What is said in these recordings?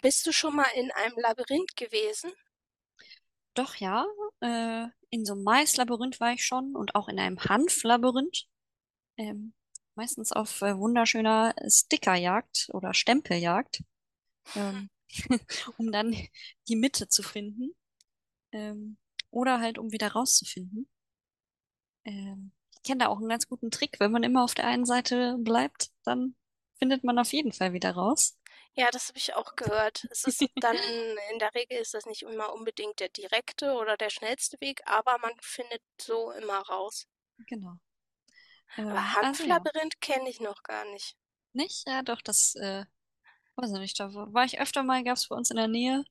Bist du schon mal in einem Labyrinth gewesen? Doch, ja. Äh, in so einem Maislabyrinth war ich schon und auch in einem Hanflabyrinth. Ähm, meistens auf äh, wunderschöner Stickerjagd oder Stempeljagd, ähm, um dann die Mitte zu finden. Ähm, oder halt, um wieder rauszufinden. Ähm, ich kenne da auch einen ganz guten Trick. Wenn man immer auf der einen Seite bleibt, dann findet man auf jeden Fall wieder raus. Ja, das habe ich auch gehört. Es ist dann, in der Regel ist das nicht immer unbedingt der direkte oder der schnellste Weg, aber man findet so immer raus. Genau. Aber Ähm, also ja. Hanflabyrinth kenne ich noch gar nicht. Nicht? Ja, doch, das, äh, weiß ich nicht, da war ich öfter mal, gab es bei uns in der Nähe,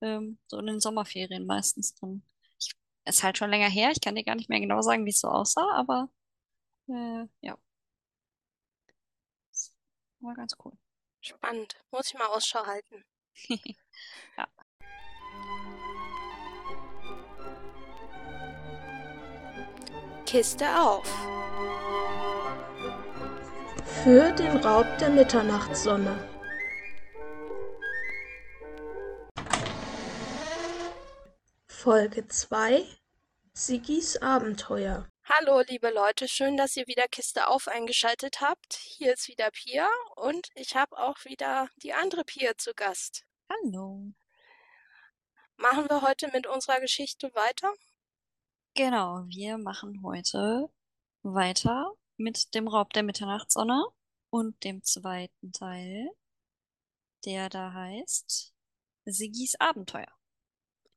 ähm, so in den Sommerferien meistens drin. Ich, ist halt schon länger her, ich kann dir gar nicht mehr genau sagen, wie es so aussah, aber äh, ja, war ganz cool. Spannend. Muss ich mal Ausschau halten. Ja. Kiste auf. Für den Raub der Mitternachtssonne. Folge 2 Sigis Abenteuer. Hallo, liebe Leute, schön, dass ihr wieder Kiste auf eingeschaltet habt. Hier ist wieder Pia und ich habe auch wieder die andere Pia zu Gast. Hallo. Machen wir heute mit unserer Geschichte weiter? Genau, wir machen heute weiter mit dem Raub der Mitternachtssonne und dem zweiten Teil, der da heißt Siggis Abenteuer.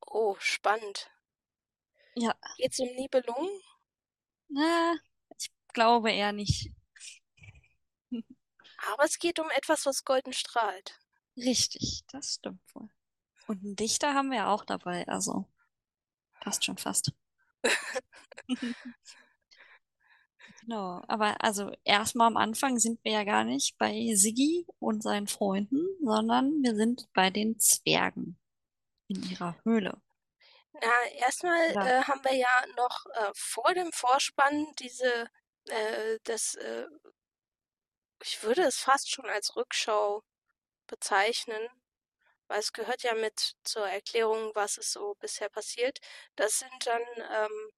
Oh, spannend. Ja, Geht's um Nibelungen? Na, ich glaube eher nicht. Aber es geht um etwas, was golden strahlt. Richtig, das stimmt wohl. Und einen Dichter haben wir auch dabei, also passt schon fast. Genau, aber also erstmal am Anfang sind wir ja gar nicht bei Siggi und seinen Freunden, sondern wir sind bei den Zwergen in ihrer Höhle. Na, erstmal Ja. äh, haben wir ja noch äh, vor dem Vorspann diese, äh, das, äh, ich würde es fast schon als Rückschau bezeichnen, weil es gehört ja mit zur Erklärung, was ist so bisher passiert. Das sind dann ähm,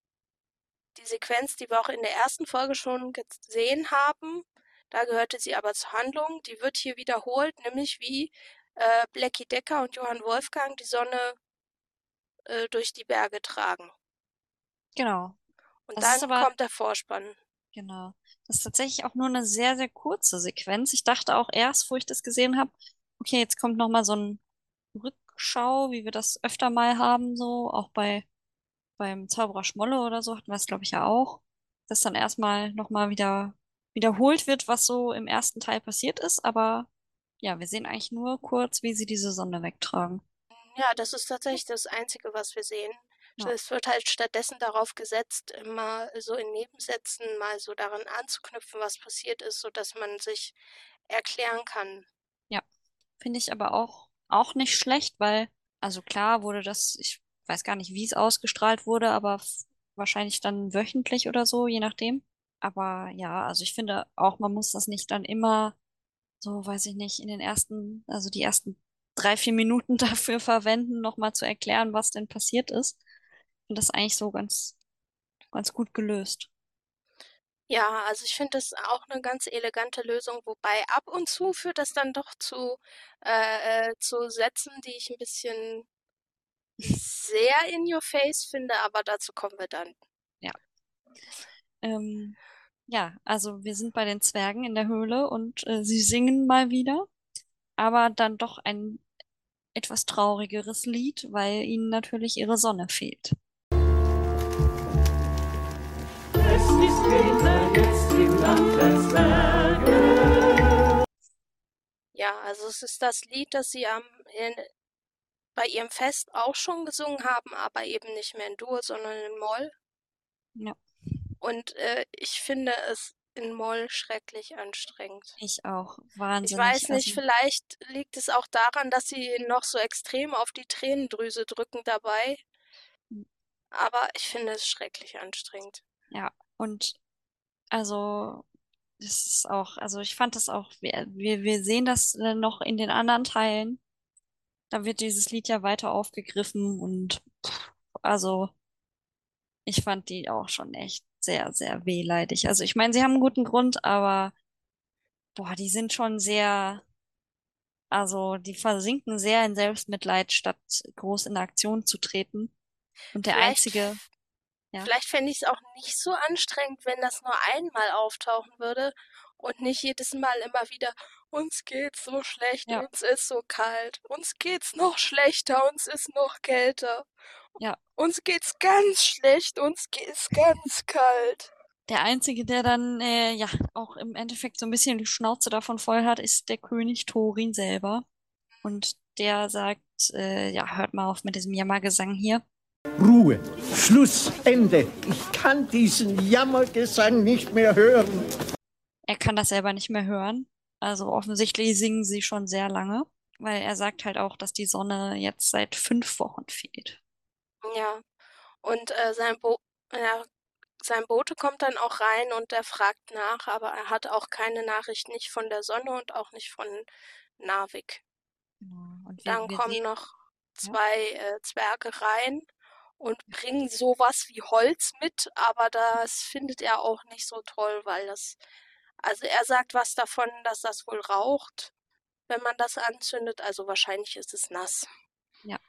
die Sequenz, die wir auch in der ersten Folge schon gesehen haben. Da gehörte sie aber zur Handlung. Die wird hier wiederholt, nämlich wie äh, Blackie Decker und Johann Wolfgang die Sonne äh, durch die Berge tragen. Genau, Und Das dann aber- kommt der Vorspann. genau. Das ist tatsächlich auch nur eine sehr, sehr kurze Sequenz. Ich dachte auch erst, wo ich das gesehen habe, okay, jetzt kommt noch mal so ein Rückschau, wie wir das öfter mal haben, so auch bei beim Zauberer Schmolle oder so hatten wir es, glaube ich, ja auch, dass dann erstmal noch mal wieder wiederholt wird, was so im ersten Teil passiert ist. Aber ja, wir sehen eigentlich nur kurz, wie sie diese Sonne wegtragen. Ja, das ist tatsächlich das Einzige, was wir sehen. Ja. Es wird halt stattdessen darauf gesetzt, immer so in Nebensätzen mal so daran anzuknüpfen, was passiert ist, sodass man sich erklären kann. Finde ich aber auch, auch nicht schlecht, weil, also klar wurde das, ich weiß gar nicht, wie es ausgestrahlt wurde, aber wahrscheinlich dann wöchentlich oder so, je nachdem. Aber ja, also ich finde auch, man muss das nicht dann immer so, weiß ich nicht, in den ersten, also die ersten drei, vier Minuten dafür verwenden, nochmal zu erklären, was denn passiert ist. Finde das eigentlich so ganz, ganz gut gelöst. Ja, also ich finde das auch eine ganz elegante Lösung, wobei ab und zu führt das dann doch zu, äh, äh, zu Sätzen, die ich ein bisschen sehr in your face finde, aber dazu kommen wir dann. Ähm, ja, also wir sind bei den Zwergen in der Höhle und äh, sie singen mal wieder, aber dann doch ein etwas traurigeres Lied, weil ihnen natürlich ihre Sonne fehlt. Es ist Winter jetzt im Land Zwerge. Ja, also es ist das Lied, das sie am, in, bei ihrem Fest auch schon gesungen haben, aber eben nicht mehr in Dur, sondern in Moll. Ja. Und äh, ich finde es in Moll schrecklich anstrengend. Ich auch. Ich Wahnsinnig. weiß nicht, Also, vielleicht liegt es auch daran, dass sie noch so extrem auf die Tränendrüse drücken dabei. Aber ich finde es schrecklich anstrengend. ja, und also das ist auch, also ich fand das auch, wir, wir, wir sehen das äh, noch in den anderen Teilen, da wird dieses Lied ja weiter aufgegriffen und pff, also ich fand die auch schon echt sehr, sehr wehleidig. Also ich meine, sie haben einen guten Grund, aber boah, die sind schon sehr, also die versinken sehr in Selbstmitleid, statt groß in Aktion zu treten. Und der Vielleicht, einzige, ja, vielleicht fände ich es auch nicht so anstrengend, wenn das nur einmal auftauchen würde und nicht jedes Mal immer wieder, uns geht's so schlecht, ja, uns ist so kalt, uns geht's noch schlechter, uns ist noch kälter, ja. uns geht's ganz schlecht, uns geht's ganz kalt. Der einzige, der dann äh, ja auch im Endeffekt so ein bisschen die Schnauze davon voll hat, ist der König Thorin selber. Und der sagt, äh, ja, hört mal auf mit diesem Jammergesang hier. Ruhe. Schluss. Ende. Ich kann diesen Jammergesang nicht mehr hören. Er kann das selber nicht mehr hören. Also offensichtlich singen sie schon sehr lange, weil er sagt halt auch, dass die Sonne jetzt seit fünf Wochen fehlt. Ja, und äh, sein, Bo ja, sein Bote kommt dann auch rein und er fragt nach, aber er hat auch keine Nachricht, nicht von der Sonne und auch nicht von Narvik. Und wir, Dann kommen sehen, noch ja, zwei äh, Zwerge rein und bringen sowas wie Holz mit, aber das findet er auch nicht so toll, weil das, also er sagt was davon, dass das wohl raucht, wenn man das anzündet, also wahrscheinlich ist es nass. ja.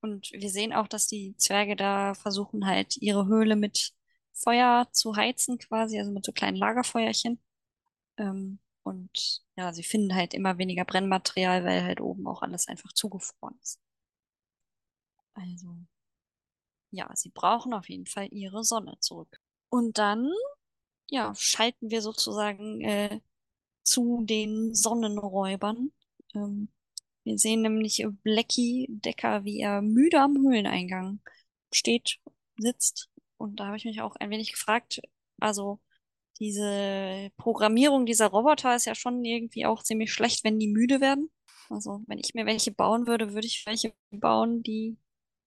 Und wir sehen auch, dass die Zwerge da versuchen halt ihre Höhle mit Feuer zu heizen quasi, also mit so kleinen Lagerfeuerchen. Ähm, und ja, sie finden halt immer weniger Brennmaterial, weil halt oben auch alles einfach zugefroren ist. Also, ja, sie brauchen auf jeden Fall ihre Sonne zurück. Und dann, ja, schalten wir sozusagen äh, zu den Sonnenräubern. Ähm, wir sehen nämlich Blackie Decker, wie er müde am Höhleneingang steht, sitzt. Und da habe ich mich auch ein wenig gefragt, also diese Programmierung dieser Roboter ist ja schon irgendwie auch ziemlich schlecht, wenn die müde werden. Also, wenn ich mir welche bauen würde, würde ich welche bauen, die,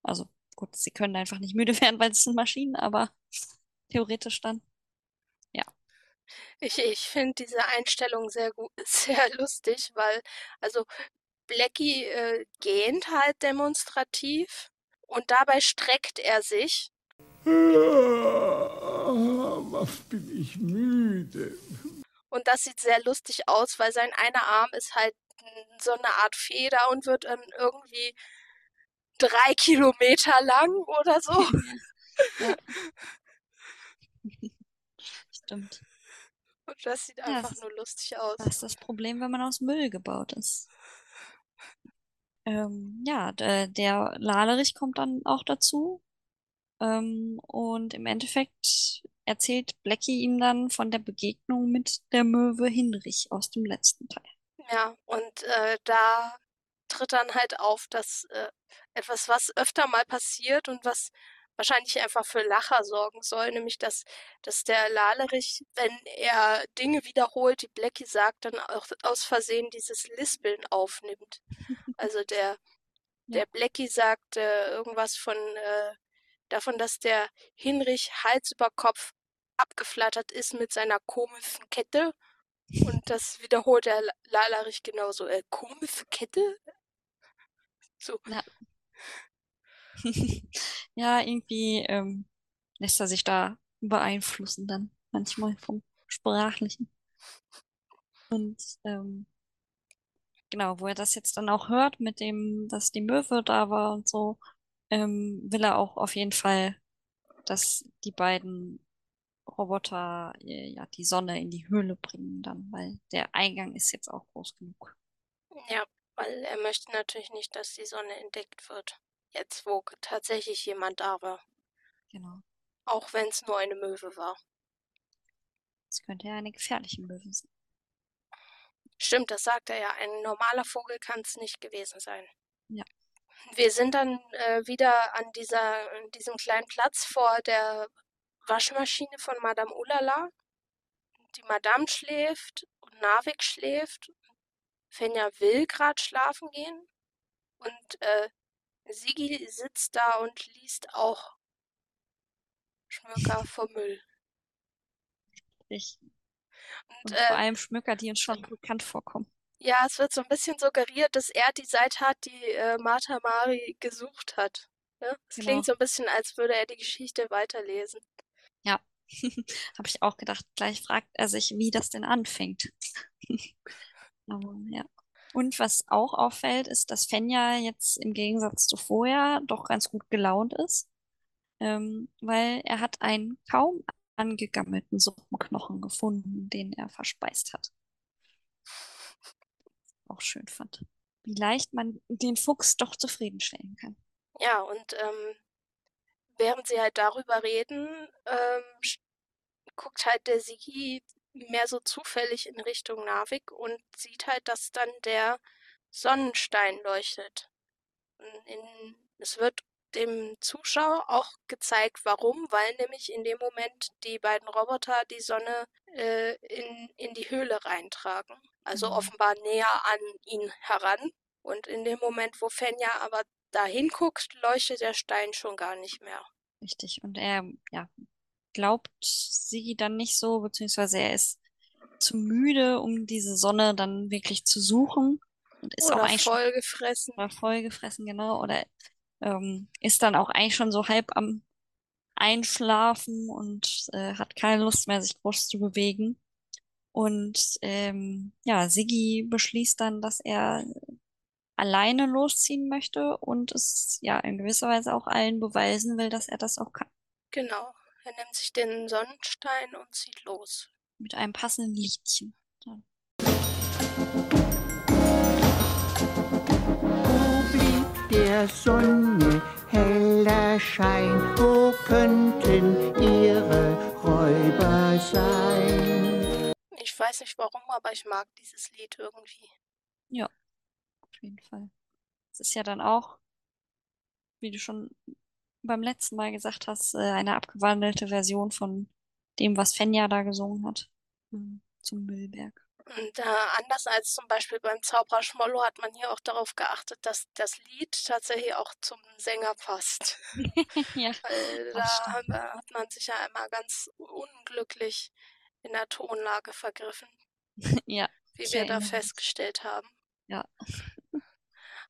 also gut, sie können einfach nicht müde werden, weil es sind Maschinen, aber theoretisch dann. Ich, ich finde diese Einstellung sehr gut, sehr lustig, weil, also Blackie äh, gähnt halt demonstrativ und dabei streckt er sich Was bin ich müde. und das sieht sehr lustig aus, weil sein einer Arm ist halt so eine Art Feder und wird dann irgendwie drei Kilometer lang oder so. Ja, stimmt. Das sieht Ja, einfach ist, nur lustig aus. das ist das Problem, wenn man aus Müll gebaut ist. Ähm, ja, der, der Lalerich kommt dann auch dazu. Ähm, und im Endeffekt erzählt Blackie ihm dann von der Begegnung mit der Möwe Hinrich aus dem letzten Teil. Ja, und äh, da tritt dann halt auf, dass äh, etwas, was öfter mal passiert und was wahrscheinlich einfach für Lacher sorgen soll, nämlich dass, dass der Lalerich, wenn er Dinge wiederholt, die Blackie sagt, dann auch aus Versehen dieses Lispeln aufnimmt. Also der, der Blackie sagt äh, irgendwas von äh, davon, dass der Hinrich Hals über Kopf abgeflattert ist mit seiner komischen Kette. Und das wiederholt der La- Lalerich genauso. Äh, komische Kette? So, ja. Ja, irgendwie ähm, lässt er sich da beeinflussen dann manchmal vom Sprachlichen. Und ähm, genau, wo er das jetzt dann auch hört, mit dem, dass die Möwe da war und so, ähm, will er auch auf jeden Fall, dass die beiden Roboter äh, ja die Sonne in die Höhle bringen dann, weil der Eingang ist jetzt auch groß genug. ja, weil er möchte natürlich nicht, dass die Sonne entdeckt wird. Jetzt, wo tatsächlich jemand da war. Genau. Auch wenn es nur eine Möwe war. Das könnte ja eine gefährliche Möwe sein. Stimmt, das sagt er ja. Ein normaler Vogel kann es nicht gewesen sein. Ja. Wir sind dann äh, wieder an dieser, an diesem kleinen Platz vor der Waschmaschine von Madame Ulala. Die Madame schläft und Narvik schläft. Fenja will gerade schlafen gehen. Und äh, Sigi sitzt da und liest auch Schmöker vom Müll. Ich. Und Und vor äh, allem Schmöker, die uns schon bekannt vorkommen. Ja, es wird so ein bisschen suggeriert, dass er die Seite hat, die äh, Martha Mari gesucht hat. Ne? Es Genau. klingt so ein bisschen, als würde er die Geschichte weiterlesen. Ja, habe ich auch gedacht. Gleich fragt er sich, wie das denn anfängt. Aber ja. Und was auch auffällt, ist, dass Fenja jetzt im Gegensatz zu vorher doch ganz gut gelaunt ist, ähm, weil er hat einen kaum angegammelten Suppenknochen gefunden, den er verspeist hat. Auch schön fand. Wie leicht man den Fuchs doch zufriedenstellen kann. Ja, und ähm, während sie halt darüber reden, ähm, guckt halt der Sigi mehr so zufällig in Richtung Narvik und sieht halt, dass dann der Sonnenstein leuchtet. In, es wird dem Zuschauer auch gezeigt, warum, weil nämlich in dem Moment die beiden Roboter die Sonne äh, in, in die Höhle reintragen. Also Mhm. offenbar näher an ihn heran. Und in dem Moment, wo Fenja aber dahin guckt, leuchtet der Stein schon gar nicht mehr. Richtig. Und er, ja, glaubt sie dann nicht so, beziehungsweise er ist zu müde, um diese Sonne dann wirklich zu suchen und ist auch Oder eigentlich schon vollgefressen. oder vollgefressen, genau, oder ähm, ist dann auch eigentlich schon so halb am Einschlafen und äh, hat keine Lust mehr, sich groß zu bewegen. Und ähm, ja, Siggi beschließt dann, dass er alleine losziehen möchte und es ja in gewisser Weise auch allen beweisen will, dass er das auch kann. Genau. Er nimmt sich den Sonnenstein und zieht los. Mit einem passenden Liedchen. Dann. Wo blieb der Sonne heller Schein? Wo könnten ihre Räuber sein? Ich weiß nicht warum, aber ich mag dieses Lied irgendwie. Ja, auf jeden Fall. Es ist ja dann auch, wie du schon beim letzten Mal gesagt hast, äh, eine abgewandelte Version von dem, was Fenja da gesungen hat. Hm, Zum Müllberg. Und äh, anders als zum Beispiel beim Zauberer Schmollo hat man hier auch darauf geachtet, dass das Lied tatsächlich auch zum Sänger passt. Ja, Weil da stimmt. hat hat man sich ja einmal ganz unglücklich in der Tonlage vergriffen, Ja, wie wir da festgestellt haben. Ja.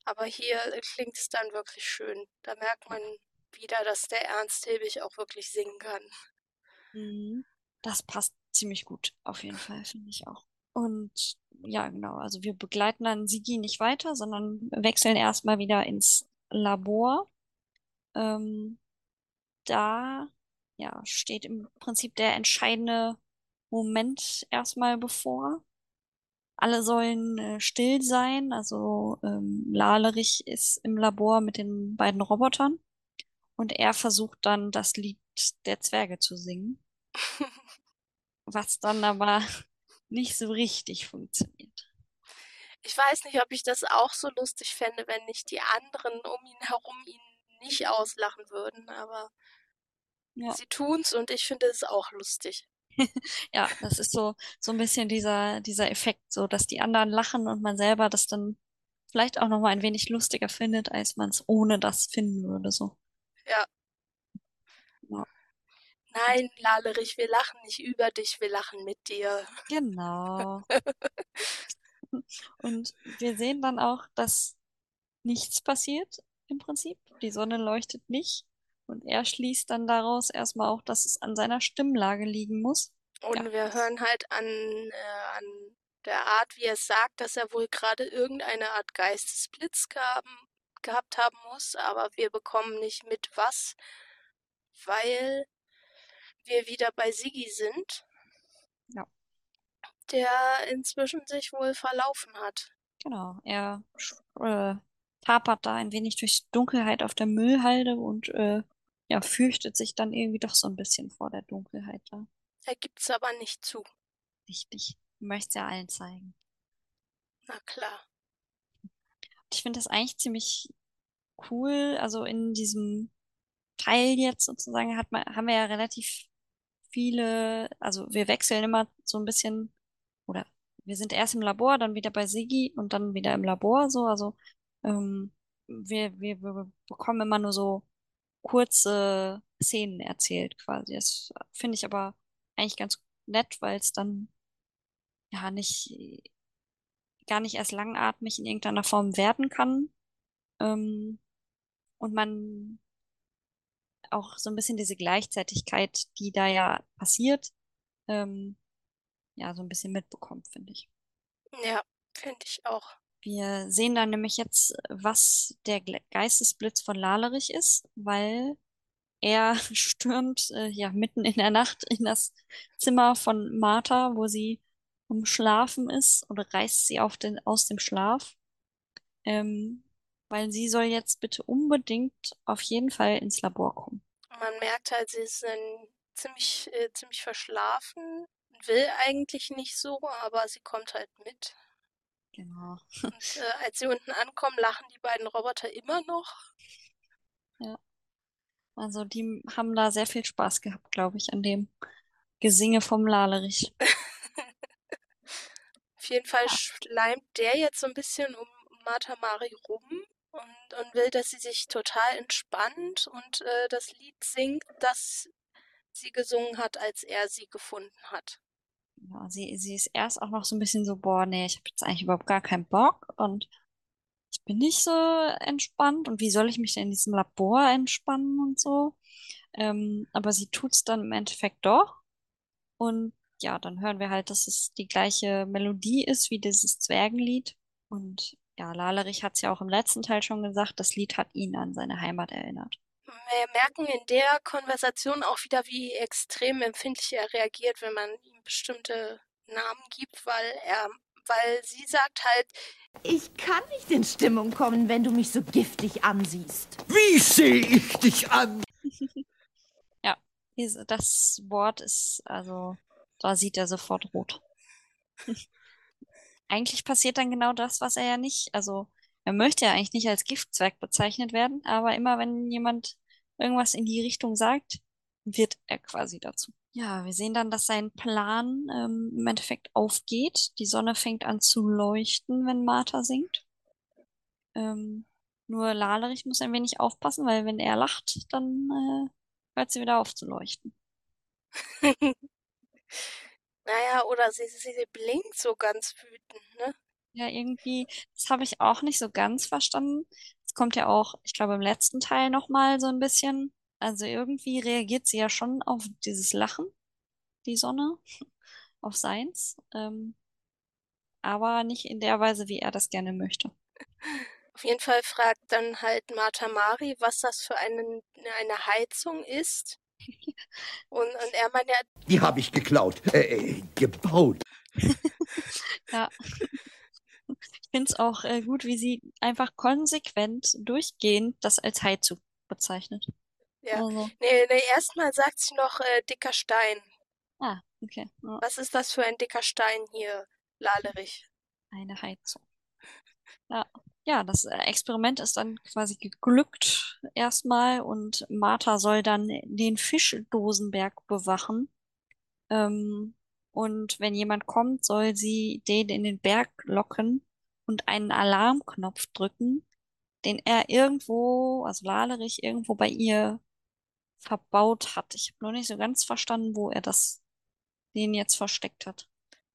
Aber hier äh, klingt es dann wirklich schön. Da merkt man wieder, dass der Ernst Hilbig auch wirklich singen kann. Mhm. Das passt ziemlich gut, auf jeden Fall, finde ich auch. Und ja, genau, also wir begleiten dann Sigi nicht weiter, sondern wechseln erstmal wieder ins Labor. Ähm, da ja, steht im Prinzip der entscheidende Moment erstmal bevor. Alle sollen äh, still sein, also ähm, Lalerich ist im Labor mit den beiden Robotern und er versucht dann das Lied der Zwerge zu singen, was dann aber nicht so richtig funktioniert. Ich weiß nicht, ob ich das auch so lustig fände, wenn nicht die anderen um ihn herum ihn nicht auslachen würden, aber Ja. sie tun's und ich finde es auch lustig. Ja, das ist so, so ein bisschen dieser, dieser Effekt, so dass die anderen lachen und man selber das dann vielleicht auch nochmal ein wenig lustiger findet, als man es ohne das finden würde, so. Ja. Ja. Nein, Lalerich, wir lachen nicht über dich, wir lachen mit dir. Genau. Und wir sehen dann auch, dass nichts passiert im Prinzip. Die Sonne leuchtet nicht. Und er schließt dann daraus erstmal auch, dass es an seiner Stimmlage liegen muss. Und Ja. wir hören halt an, äh, an der Art, wie er sagt, dass er wohl gerade irgendeine Art Geistesblitz gehaben, gehabt haben muss, aber wir bekommen nicht mit was, weil wir wieder bei Siggi sind. Ja. Der inzwischen sich wohl verlaufen hat. Genau. Er äh, tapert da ein wenig durch die Dunkelheit auf der Müllhalde und äh, ja, fürchtet sich dann irgendwie doch so ein bisschen vor der Dunkelheit da. Er gibt's aber nicht zu. Richtig. Möchte es ja allen zeigen. Na klar. Ich finde das eigentlich ziemlich cool. Also in diesem Teil jetzt sozusagen hat man, haben wir ja relativ viele, also wir wechseln immer so ein bisschen, oder wir sind erst im Labor, dann wieder bei Siggi und dann wieder im Labor, so, also ähm, wir, wir, wir bekommen immer nur so kurze Szenen erzählt quasi. Das finde ich aber eigentlich ganz nett, weil es dann ja nicht gar nicht erst langatmig in irgendeiner Form werden kann. Ähm, und man auch so ein bisschen diese Gleichzeitigkeit, die da ja passiert, ähm, ja, so ein bisschen mitbekommt, finde ich. Ja, finde ich auch. Wir sehen dann nämlich jetzt, was der Geistesblitz von Lalerich ist, weil er stürmt äh, ja mitten in der Nacht in das Zimmer von Martha, wo sie am Schlafen ist oder reißt sie auf den, aus dem Schlaf, ähm, weil sie soll jetzt bitte unbedingt auf jeden Fall ins Labor kommen. Man merkt halt, sie ist dann ziemlich, äh, ziemlich verschlafen, will eigentlich nicht so, aber sie kommt halt mit. Genau. Und äh, als sie unten ankommen, lachen die beiden Roboter immer noch. Also die haben da sehr viel Spaß gehabt, glaube ich, an dem Gesinge vom Lalerich. Auf jeden Fall schleimt der jetzt so ein bisschen um Martha Mari rum und, und will, dass sie sich total entspannt und äh, das Lied singt, das sie gesungen hat, als er sie gefunden hat. Ja, sie, sie ist erst auch noch so ein bisschen so, boah, nee, ich habe jetzt eigentlich überhaupt gar keinen Bock und ich bin nicht so entspannt und wie soll ich mich denn in diesem Labor entspannen und so. Ähm, aber sie tut's dann im Endeffekt doch. Und ja, dann hören wir halt, dass es die gleiche Melodie ist wie dieses Zwergenlied. Und ja, Lalerich hat's ja auch im letzten Teil schon gesagt, das Lied hat ihn an seine Heimat erinnert. Wir merken in der Konversation auch wieder, wie extrem empfindlich er reagiert, wenn man ihm bestimmte Namen gibt, weil er, weil sie sagt halt, Ich kann nicht in Stimmung kommen, wenn du mich so giftig ansiehst. Wie sehe ich dich an? Diese- Das Wort ist, also, da sieht er sofort rot. Eigentlich passiert dann genau das, was er ja nicht, also, er möchte ja eigentlich nicht als Giftzwerg bezeichnet werden, aber immer wenn jemand irgendwas in die Richtung sagt, wird er quasi dazu. Ja, wir sehen dann, dass sein Plan ähm, im Endeffekt aufgeht. Die Sonne fängt an zu leuchten, wenn Martha singt. Ähm, nur Lalerich muss ein wenig aufpassen, weil wenn er lacht, dann äh, hört sie wieder auf zu leuchten. naja, oder sie, sie, sie blinkt so ganz wütend, ne? Ja, irgendwie, das habe ich auch nicht so ganz verstanden. Es kommt ja auch, ich glaube, im letzten Teil nochmal so ein bisschen. Also irgendwie reagiert sie ja schon auf dieses Lachen, die Sonne, auf seins, ähm, aber nicht in der Weise, wie er das gerne möchte. Auf jeden Fall fragt dann halt Martha Mari, was das für einen, eine Heizung ist. Und, und er meint ja, Die habe ich geklaut, äh, äh, gebaut. Ja. Ich finde es auch äh, gut, wie sie einfach konsequent durchgehend das als Heizung bezeichnet. ja. Also, Nee, nee, erstmal sagt sie noch äh, dicker Stein. ah, okay. Ja, Was ist das für ein dicker Stein hier, Lalerich? eine Heizung. Ja. Ja, das äh, Experiment ist dann quasi geglückt erstmal und Martha soll dann den Fischdosenberg bewachen. Ähm, und wenn jemand kommt, soll sie den in den Berg locken und einen Alarmknopf drücken, den er irgendwo, also Lalerich, irgendwo bei ihr verbaut hat. Ich habe noch nicht so ganz verstanden, wo er das, den jetzt versteckt hat.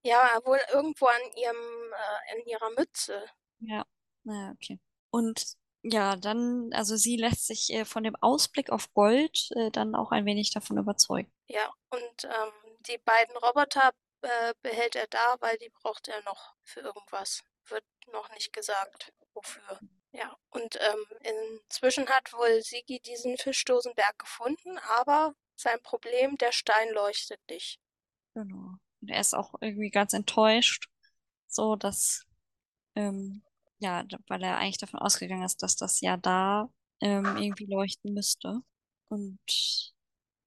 Ja, wohl irgendwo an ihrem, äh, in ihrer Mütze. Ja, naja, okay. Und ja, dann, also sie lässt sich äh, von dem Ausblick auf Gold äh, dann auch ein wenig davon überzeugen. Ja, und ähm, die beiden Roboter äh, behält er da, weil die braucht er noch für irgendwas. Wird noch nicht gesagt, wofür. Ja, und ähm, inzwischen hat wohl Sigi diesen Fischdosenberg gefunden, aber sein Problem, der Stein leuchtet nicht. Genau. Und er ist auch irgendwie ganz enttäuscht, so dass, ähm, ja, weil er eigentlich davon ausgegangen ist, dass das ja da ähm, irgendwie leuchten müsste. Und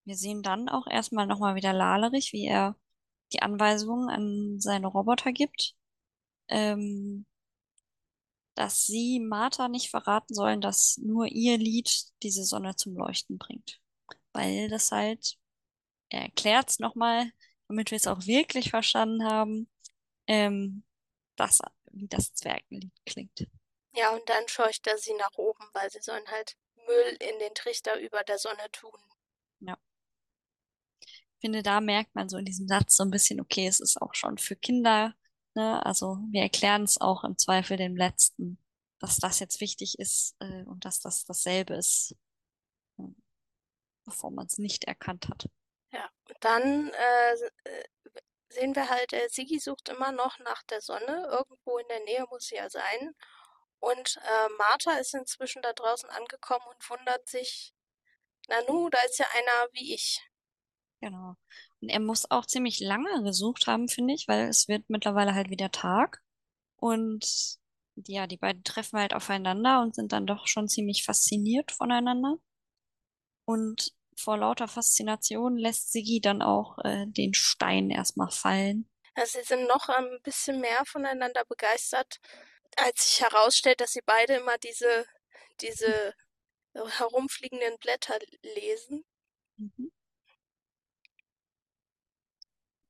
wir sehen dann auch erstmal nochmal wieder Lalerich, wie er die Anweisungen an seine Roboter gibt, ähm, dass sie Martha nicht verraten sollen, dass nur ihr Lied diese Sonne zum Leuchten bringt. Weil das halt, er erklärt es nochmal, damit wir es auch wirklich verstanden haben, ähm, das, wie das Zwergenlied klingt. Ja, und dann scheucht er sie nach oben, weil sie sollen halt Müll in den Trichter über der Sonne tun. Ich finde, da merkt man so in diesem Satz so ein bisschen, okay, es ist auch schon für Kinder Ne? Also wir erklären es auch im Zweifel dem Letzten, dass das jetzt wichtig ist äh, und dass das dasselbe ist, bevor man es nicht erkannt hat. Ja, und dann äh, äh, sehen wir halt, äh, Siggi sucht immer noch nach der Sonne. Irgendwo in der Nähe muss sie ja sein. Und äh, Martha ist inzwischen da draußen angekommen und wundert sich, Nanu, da ist ja einer wie ich. Genau. Und er muss auch ziemlich lange gesucht haben, finde ich, weil es wird mittlerweile halt wieder Tag. Und ja, die beiden treffen halt aufeinander und sind dann doch schon ziemlich fasziniert voneinander. Und vor lauter Faszination lässt Siggi dann auch äh, den Stein erstmal fallen. Also sie sind noch ein bisschen mehr voneinander begeistert, als sich herausstellt, dass sie beide immer diese, diese herumfliegenden Blätter lesen. Mhm.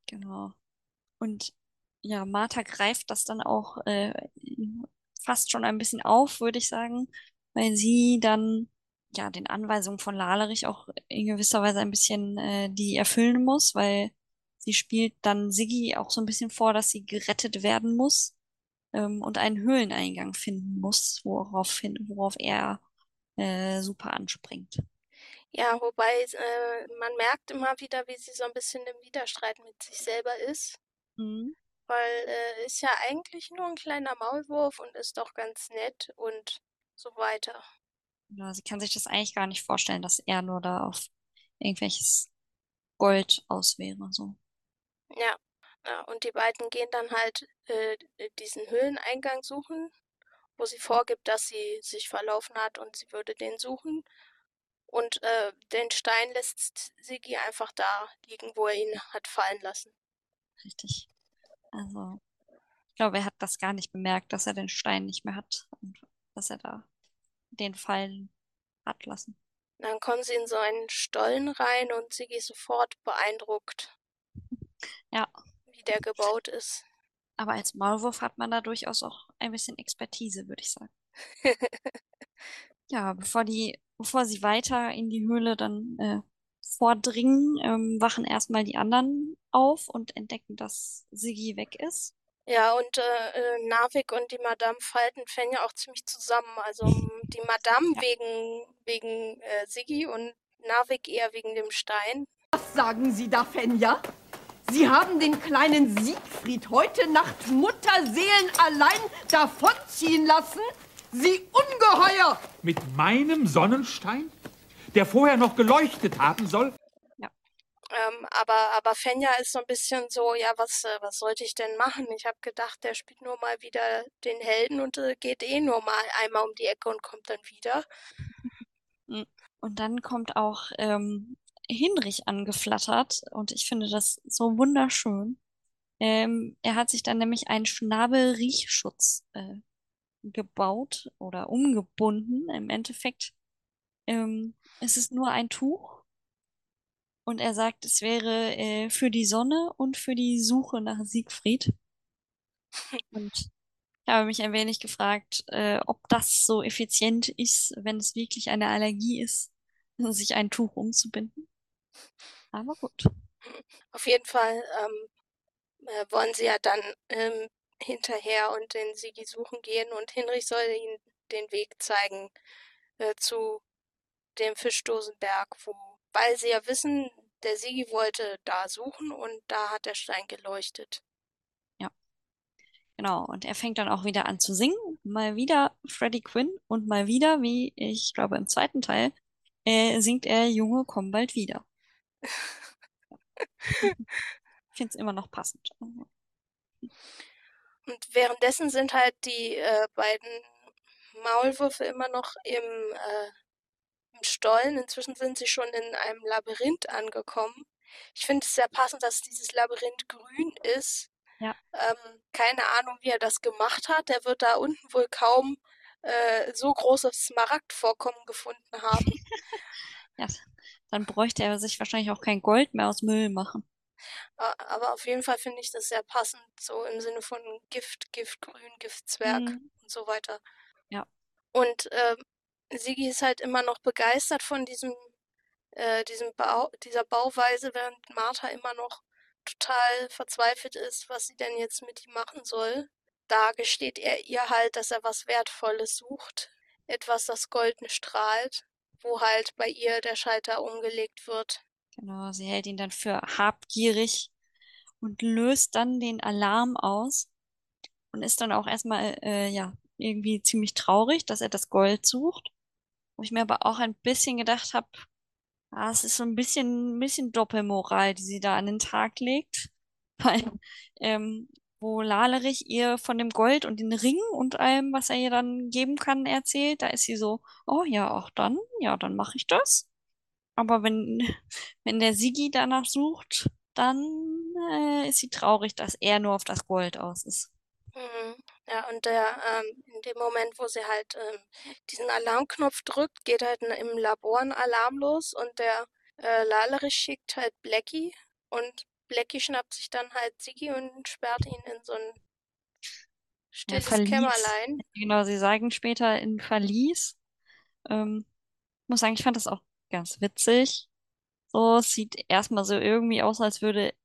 Genau. Und ja, Martha greift das dann auch äh, fast schon ein bisschen auf, würde ich sagen, weil sie dann ja den Anweisungen von Lalerich auch in gewisser Weise ein bisschen äh, die erfüllen muss, weil sie spielt dann Siggi auch so ein bisschen vor, dass sie gerettet werden muss ähm, und einen Höhleneingang finden muss, worauf, hin, worauf er äh, super anspringt. Ja, wobei äh, man merkt immer wieder, wie sie so ein bisschen im Widerstreit mit sich selber ist, Mhm. weil äh, ist ja eigentlich nur ein kleiner Maulwurf und ist doch ganz nett und so weiter. Ja, sie kann sich das eigentlich gar nicht vorstellen, dass er nur da auf irgendwelches Gold aus wäre, so. Ja, ja, und die beiden gehen dann halt äh, diesen Höhleneingang suchen, wo sie vorgibt, dass sie sich verlaufen hat und sie würde den suchen. Und äh, den Stein lässt Sigi einfach da liegen, wo er ihn hat fallen lassen. Richtig. Also, ich glaube, er hat das gar nicht bemerkt, dass er den Stein nicht mehr hat und dass er da den fallen hat lassen. Dann kommen sie in so einen Stollen rein und Sigi ist sofort beeindruckt, Ja, wie der gebaut ist. aber als Maulwurf hat man da durchaus auch ein bisschen Expertise, würde ich sagen. Ja, bevor die, bevor sie weiter in die Höhle dann äh, vordringen, ähm, wachen erstmal die anderen auf und entdecken, dass Siggi weg ist. Ja, und äh, äh, Narvik und die Madame falten Fenja auch ziemlich zusammen. Also die Madame Ja. wegen, wegen äh, Siggi und Narvik eher wegen dem Stein. Was sagen Sie da, Fenja? Sie haben den kleinen Siegfried heute Nacht Mutterseelen allein davonziehen lassen? Sie Ungeheuer! Mit meinem Sonnenstein? Der vorher noch geleuchtet haben soll? Ähm, aber, aber Fenja ist so ein bisschen so, ja, was, äh, was sollte ich denn machen? Ich habe gedacht, der spielt nur mal wieder den Helden und äh, geht eh nur mal einmal um die Ecke und kommt dann wieder. Und dann kommt auch ähm, Hinrich angeflattert und ich finde das so wunderschön. Ähm, er hat sich dann nämlich einen Schnabelriechschutz äh, gebaut oder umgebunden. Im Endeffekt ähm, ist es nur ein Tuch und er sagt, es wäre äh, für die Sonne und für die Suche nach Siegfried. Und ich habe mich ein wenig gefragt, äh, ob das so effizient ist, wenn es wirklich eine Allergie ist, sich ein Tuch umzubinden. Aber gut. Auf jeden Fall ähm, äh, wollen sie ja dann ähm, hinterher und den Sigi suchen gehen und Hinrich soll ihnen den Weg zeigen äh, zu dem Fischdosenberg, wo, weil sie ja wissen, der Sigi wollte da suchen und da hat der Stein geleuchtet. Genau. Und er fängt dann auch wieder an zu singen. Mal wieder Freddie Quinn und mal wieder, wie ich glaube im zweiten Teil, äh, singt er Junge, komm bald wieder. Ich finde es immer noch passend. Und währenddessen sind halt die äh, beiden Maulwürfe immer noch im, äh, im Stollen. Inzwischen sind sie schon in einem Labyrinth angekommen. Ich finde es sehr passend, dass dieses Labyrinth grün ist. Ja. Ähm, keine Ahnung, wie er das gemacht hat. Er wird da unten wohl kaum äh, so großes Smaragdvorkommen gefunden haben. ja, dann bräuchte er sich wahrscheinlich auch kein Gold mehr aus Müll machen. Aber auf jeden Fall finde ich das sehr passend, so im Sinne von Gift, Giftgrün, Giftzwerg Mhm. und so weiter. Ja. Und ähm, Sigi ist halt immer noch begeistert von diesem, äh, diesem Bau, dieser Bauweise, während Martha immer noch total verzweifelt ist, was sie denn jetzt mit ihm machen soll. Da gesteht er ihr halt, dass er was Wertvolles sucht. Etwas, das golden strahlt, wo halt bei ihr der Schalter umgelegt wird. Genau, sie hält ihn dann für habgierig und löst dann den Alarm aus und ist dann auch erstmal, äh, ja, irgendwie ziemlich traurig, dass er das Gold sucht. Wo ich mir aber auch ein bisschen gedacht habe, ah, es ist so ein bisschen, ein bisschen Doppelmoral, die sie da an den Tag legt. Weil, ähm, wo Lalerich ihr von dem Gold und den Ring und allem, was er ihr dann geben kann, erzählt, da ist sie so, oh ja, auch dann, ja, dann mache ich das. Aber wenn, wenn der Sigi danach sucht, dann äh, ist sie traurig, dass er nur auf das Gold aus ist. Mhm. Ja, und der, ähm, in dem Moment, wo sie halt ähm, diesen Alarmknopf drückt, geht halt im Labor ein Alarm los und der äh, Lalerich schickt halt Blackie und Blackie schnappt sich dann halt Siggi und sperrt ihn in so ein Ja, stilles Verlies. Kämmerlein. Genau, sie sagen später in Verlies. Ähm, muss sagen, ich fand das auch ganz witzig. So, es sieht erstmal so irgendwie aus, als würde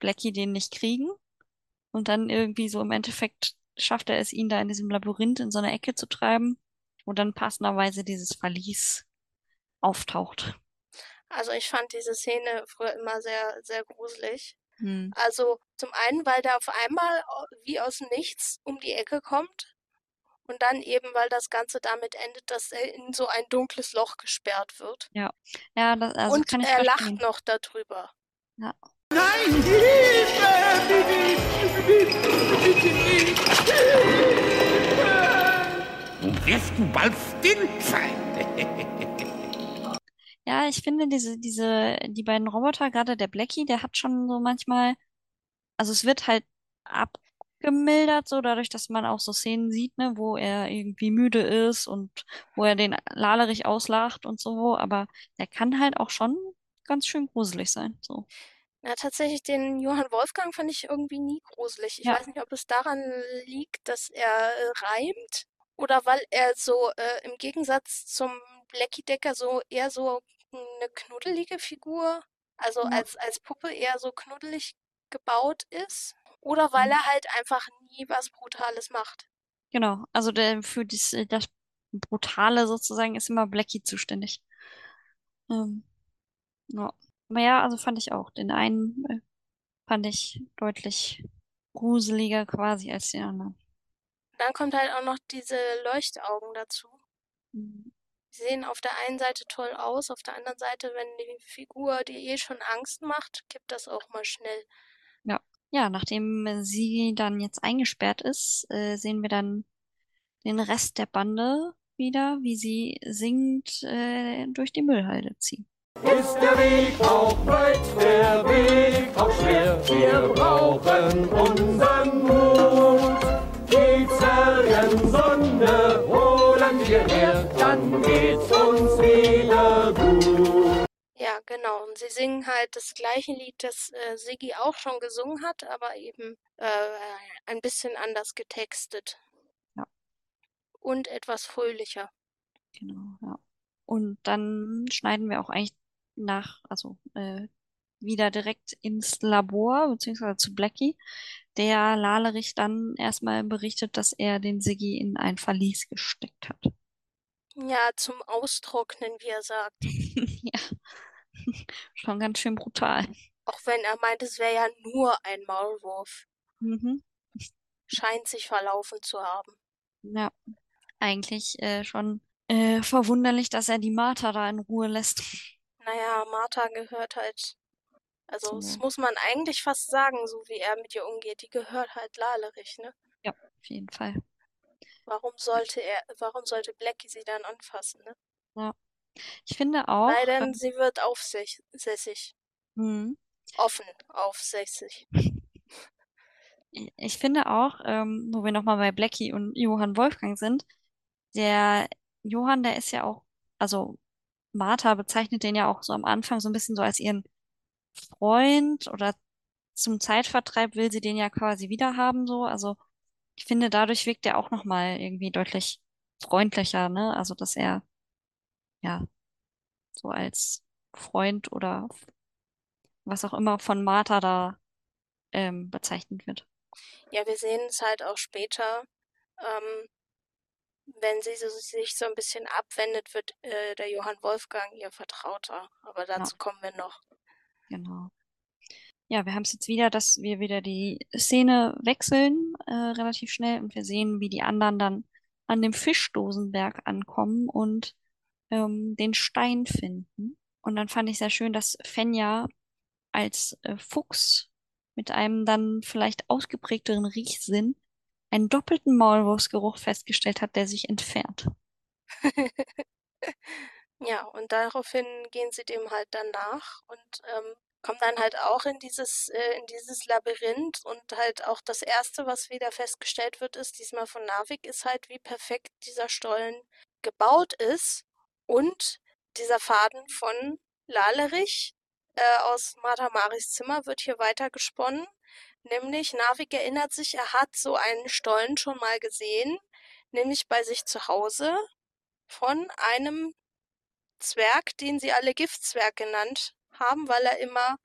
Blackie den nicht kriegen. Und dann irgendwie so im Endeffekt schafft er es, ihn da in diesem Labyrinth in so eine Ecke zu treiben, wo dann passenderweise dieses Verlies auftaucht. Also ich fand diese Szene früher immer sehr, sehr gruselig. Hm. Also zum einen, weil der auf einmal wie aus dem Nichts um die Ecke kommt und dann eben, weil das Ganze damit endet, dass er in so ein dunkles Loch gesperrt wird. Ja, ja, das, also und kann ich er lacht verstehen. noch darüber. Ja. Nein, Hilfe! Nun wirst du bald still sein. Ja, ich finde diese, diese, die beiden Roboter, gerade der Blackie, der hat schon so manchmal, also es wird halt abgemildert, so dadurch, dass man auch so Szenen sieht, ne, wo er irgendwie müde ist und wo er den Lalerich auslacht und so, aber der kann halt auch schon ganz schön gruselig sein, so. Ja, tatsächlich, den Johann Wolfgang fand ich irgendwie nie gruselig. Ich Ja. weiß nicht, ob es daran liegt, dass er äh, reimt oder weil er so äh, im Gegensatz zum Blackie Decker so eher so eine knuddelige Figur, also Ja. als, als Puppe eher so knuddelig gebaut ist. Oder weil Mhm. er halt einfach nie was Brutales macht. Genau, also der, für das, das Brutale sozusagen ist immer Blackie zuständig. Ähm, ja. Aber ja, also fand ich auch. Den einen äh, fand ich deutlich gruseliger quasi als den anderen. Dann kommt halt auch noch diese Leuchtaugen dazu. Mhm. Sie sehen auf der einen Seite toll aus, auf der anderen Seite, wenn die Figur dir eh schon Angst macht, kippt das auch mal schnell. Ja. Ja, nachdem sie dann jetzt eingesperrt ist, äh, sehen wir dann den Rest der Bande wieder, wie sie singend äh, durch die Müllhalde ziehen. Ist der Weg auch weit, der Weg auch schwer, wir brauchen unseren Mut. Die Zerrensonne holen wir her, dann geht's uns wieder gut. Ja, genau. Und sie singen halt das gleiche Lied, das äh, Siggi auch schon gesungen hat, aber eben äh, ein bisschen anders getextet. Ja. Und etwas fröhlicher. Genau, ja. Und dann schneiden wir auch eigentlich nach, also äh, wieder direkt ins Labor, beziehungsweise zu Blackie, der Lalerich dann erstmal berichtet, dass er den Siggi in ein Verlies gesteckt hat. Ja, zum Austrocknen, wie er sagt. Ja, schon ganz schön brutal. Auch wenn er meint, es wäre ja nur ein Maulwurf. Mhm. Scheint sich verlaufen zu haben. Ja, eigentlich äh, schon äh, verwunderlich, dass er die Martha da in Ruhe lässt. Naja, Martha gehört halt. Also, das muss man eigentlich fast sagen, so wie er mit ihr umgeht. Die gehört halt Lalerich, ne? Ja, auf jeden Fall. Warum sollte er, warum sollte Blackie sie dann anfassen, ne? Ja. Ich finde auch, Sei äh, denn, sie wird aufsässig. hm, Offen aufsässig. Ich finde auch, ähm, wo wir nochmal bei Blackie und Johann Wolfgang sind, der Johann, der ist ja auch, also Martha bezeichnet den ja auch so am Anfang so ein bisschen so als ihren Freund oder zum Zeitvertreib will sie den ja quasi wiederhaben, so. Also ich finde, dadurch wirkt er auch nochmal irgendwie deutlich freundlicher, ne? Also, dass er, ja, so als Freund oder was auch immer von Martha da ähm, bezeichnet wird. Ja, wir sehen es halt auch später, ähm, wenn sie so, sich so ein bisschen abwendet, wird äh, der Johann Wolfgang ihr Vertrauter. Aber dazu kommen wir noch. Genau. Ja, wir haben es jetzt wieder, dass wir wieder die Szene wechseln, äh, relativ schnell, und wir sehen, wie die anderen dann an dem Fischdosenberg ankommen und ähm, den Stein finden. Und dann fand ich sehr schön, dass Fenja als äh, Fuchs mit einem dann vielleicht ausgeprägteren Riechsinn einen doppelten Maulwurfsgeruch festgestellt hat, der sich entfernt. Ja, und daraufhin gehen sie dem halt dann nach und ähm, kommen dann halt auch in dieses, äh, in dieses Labyrinth und halt auch das Erste, was wieder festgestellt wird, ist diesmal von Narvik, ist halt, wie perfekt dieser Stollen gebaut ist und dieser Faden von Lalerich äh, aus Martha Maris Zimmer wird hier weiter gesponnen. Nämlich Narvik erinnert sich, er hat so einen Stollen schon mal gesehen, nämlich bei sich zu Hause von einem Zwerg, den sie alle Giftzwerg genannt haben, weil er immer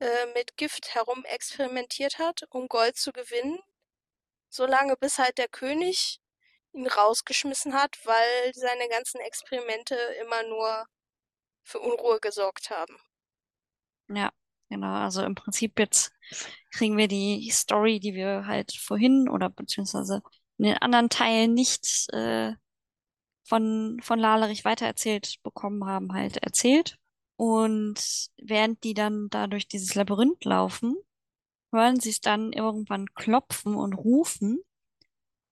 äh, mit Gift herum experimentiert hat, um Gold zu gewinnen. Solange bis halt der König ihn rausgeschmissen hat, weil seine ganzen Experimente immer nur für Unruhe gesorgt haben. Ja, genau. Also im Prinzip jetzt kriegen wir die Story, die wir halt vorhin oder beziehungsweise in den anderen Teilen nicht äh, von, von Lalerich weitererzählt bekommen haben, halt erzählt. Und während die dann da durch dieses Labyrinth laufen, hören sie es dann irgendwann klopfen und rufen.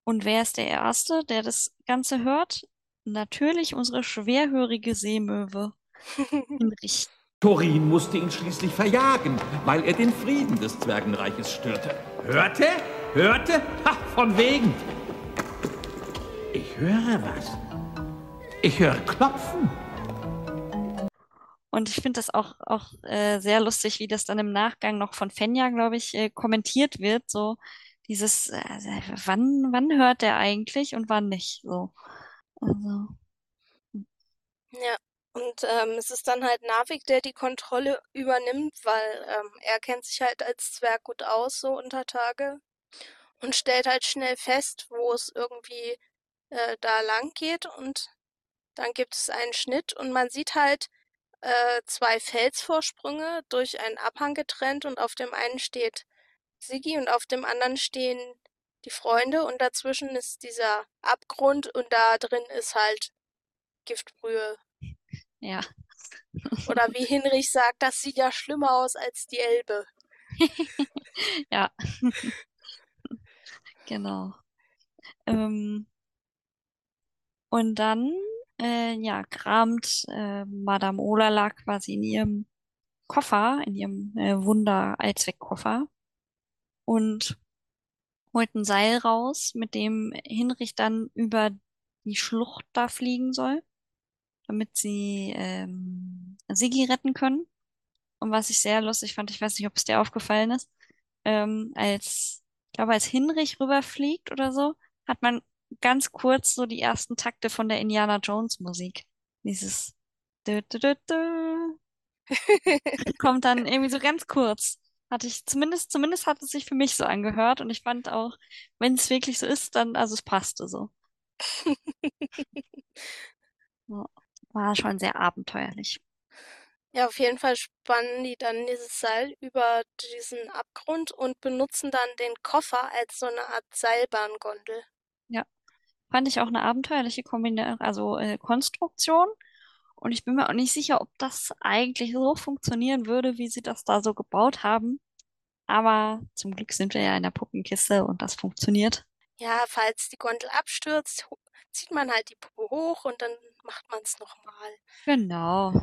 Und wer ist der Erste, der das Ganze hört? Natürlich unsere schwerhörige Seemöwe. Hinrich. Thorin musste ihn schließlich verjagen, weil er den Frieden des Zwergenreiches störte. Hörte? Hörte? Ha, von wegen. Ich höre was. Ich höre Klopfen. Und ich finde das auch, auch äh, sehr lustig, wie das dann im Nachgang noch von Fenja, glaube ich, äh, kommentiert wird. So dieses, äh, wann, wann hört der eigentlich und wann nicht? So. Also. Ja, und ähm, es ist dann halt Navik, der die Kontrolle übernimmt, weil ähm, er kennt sich halt als Zwerg gut aus, so unter Tage. Und stellt halt schnell fest, wo es irgendwie äh, da lang geht. Und dann gibt es einen Schnitt und man sieht halt äh, zwei Felsvorsprünge durch einen Abhang getrennt und auf dem einen steht Sigi und auf dem anderen stehen die Freunde und dazwischen ist dieser Abgrund und da drin ist halt Giftbrühe. Ja. Oder wie Hinrich sagt, das sieht ja schlimmer aus als die Elbe. ja. genau. Ähm, und dann, äh, ja, kramt äh, Madame Olala quasi in ihrem Koffer, in ihrem äh, Wunder-Allzweckkoffer und holt ein Seil raus, mit dem Hinrich dann über die Schlucht da fliegen soll, damit sie ähm, Siggi retten können. Und was ich sehr lustig fand, ich weiß nicht, ob es dir aufgefallen ist, ähm, als, ich glaube, als Hinrich rüberfliegt oder so, hat man ganz kurz so die ersten Takte von der Indiana Jones Musik. Dieses dü, dü, dü. kommt dann irgendwie so ganz kurz. Hatte ich zumindest, zumindest hat es sich für mich so angehört und ich fand auch, wenn es wirklich so ist, dann, also es passte so. Ja, War schon sehr abenteuerlich. Ja, auf jeden Fall spannen die dann dieses Seil über diesen Abgrund und benutzen dann den Koffer als so eine Art Seilbahngondel. Ja, fand ich auch eine abenteuerliche Kombination, also äh, Konstruktion. Und ich bin mir auch nicht sicher, ob das eigentlich so funktionieren würde, wie sie das da so gebaut haben. Aber zum Glück sind wir ja in der Puppenkiste und das funktioniert. Ja, falls die Gondel abstürzt, zieht man halt die Puppe hoch und dann macht man es nochmal. Genau.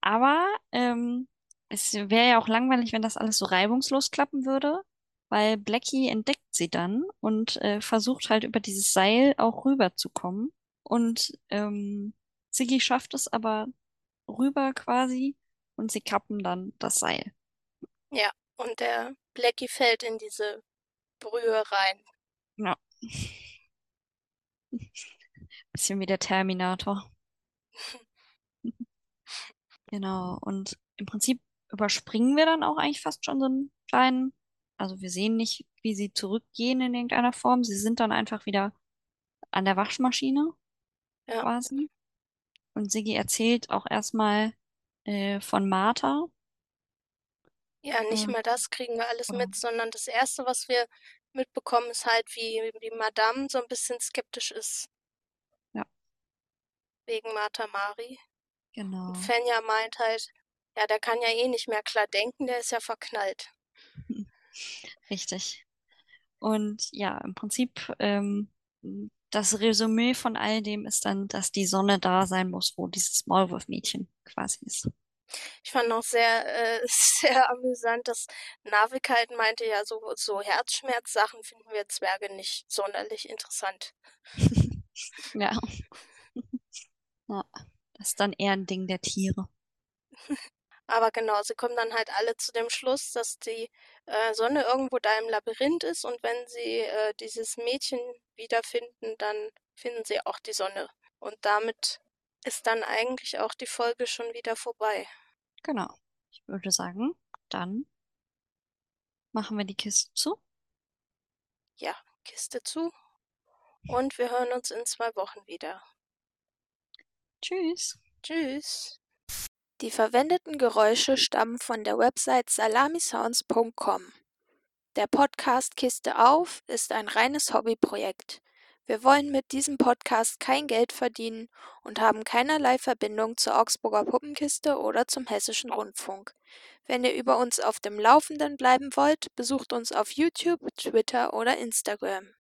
Aber ähm, es wäre ja auch langweilig, wenn das alles so reibungslos klappen würde, weil Blackie entdeckt sie dann und äh, versucht halt über dieses Seil auch rüberzukommen. Und ähm, Siggi schafft es aber rüber quasi und sie kappen dann das Seil. Ja, und der Blackie fällt in diese Brühe rein. Ja. Bisschen wie der Terminator. Genau. Und im Prinzip überspringen wir dann auch eigentlich fast schon so einen kleinen, also wir sehen nicht, wie sie zurückgehen in irgendeiner Form. Sie sind dann einfach wieder an der Waschmaschine Ja. quasi. Und Siggi erzählt auch erstmal äh, von Martha. Ja, nicht Ja. mal das kriegen wir alles Oder- mit, sondern das Erste, was wir mitbekommen, ist halt, wie, wie Madame so ein bisschen skeptisch ist. Ja. Wegen Martha Mari. Genau. Und Fenja meint halt, ja, der kann ja eh nicht mehr klar denken, der ist ja verknallt. Richtig. Und ja, im Prinzip, ähm, das Resümee von all dem ist dann, dass die Sonne da sein muss, wo dieses Maulwurf-Mädchen quasi ist. Ich fand auch sehr, äh, sehr amüsant, dass Navik halt meinte, ja, so, so Herzschmerzsachen finden wir Zwerge nicht sonderlich interessant. Ja. Ja, das ist dann eher ein Ding der Tiere. Aber genau, sie kommen dann halt alle zu dem Schluss, dass die äh, Sonne irgendwo da im Labyrinth ist und wenn sie äh, dieses Mädchen wiederfinden, dann finden sie auch die Sonne. Und damit ist dann eigentlich auch die Folge schon wieder vorbei. Genau. Ich würde sagen, dann machen wir die Kiste zu. Ja, Kiste zu. Und wir hören uns in zwei Wochen wieder. Tschüss. Tschüss. Die verwendeten Geräusche stammen von der Website salamisounds.com. Der Podcast Kiste auf ist ein reines Hobbyprojekt. Wir wollen mit diesem Podcast kein Geld verdienen und haben keinerlei Verbindung zur Augsburger Puppenkiste oder zum Hessischen Rundfunk. Wenn ihr über uns auf dem Laufenden bleiben wollt, besucht uns auf YouTube, Twitter oder Instagram.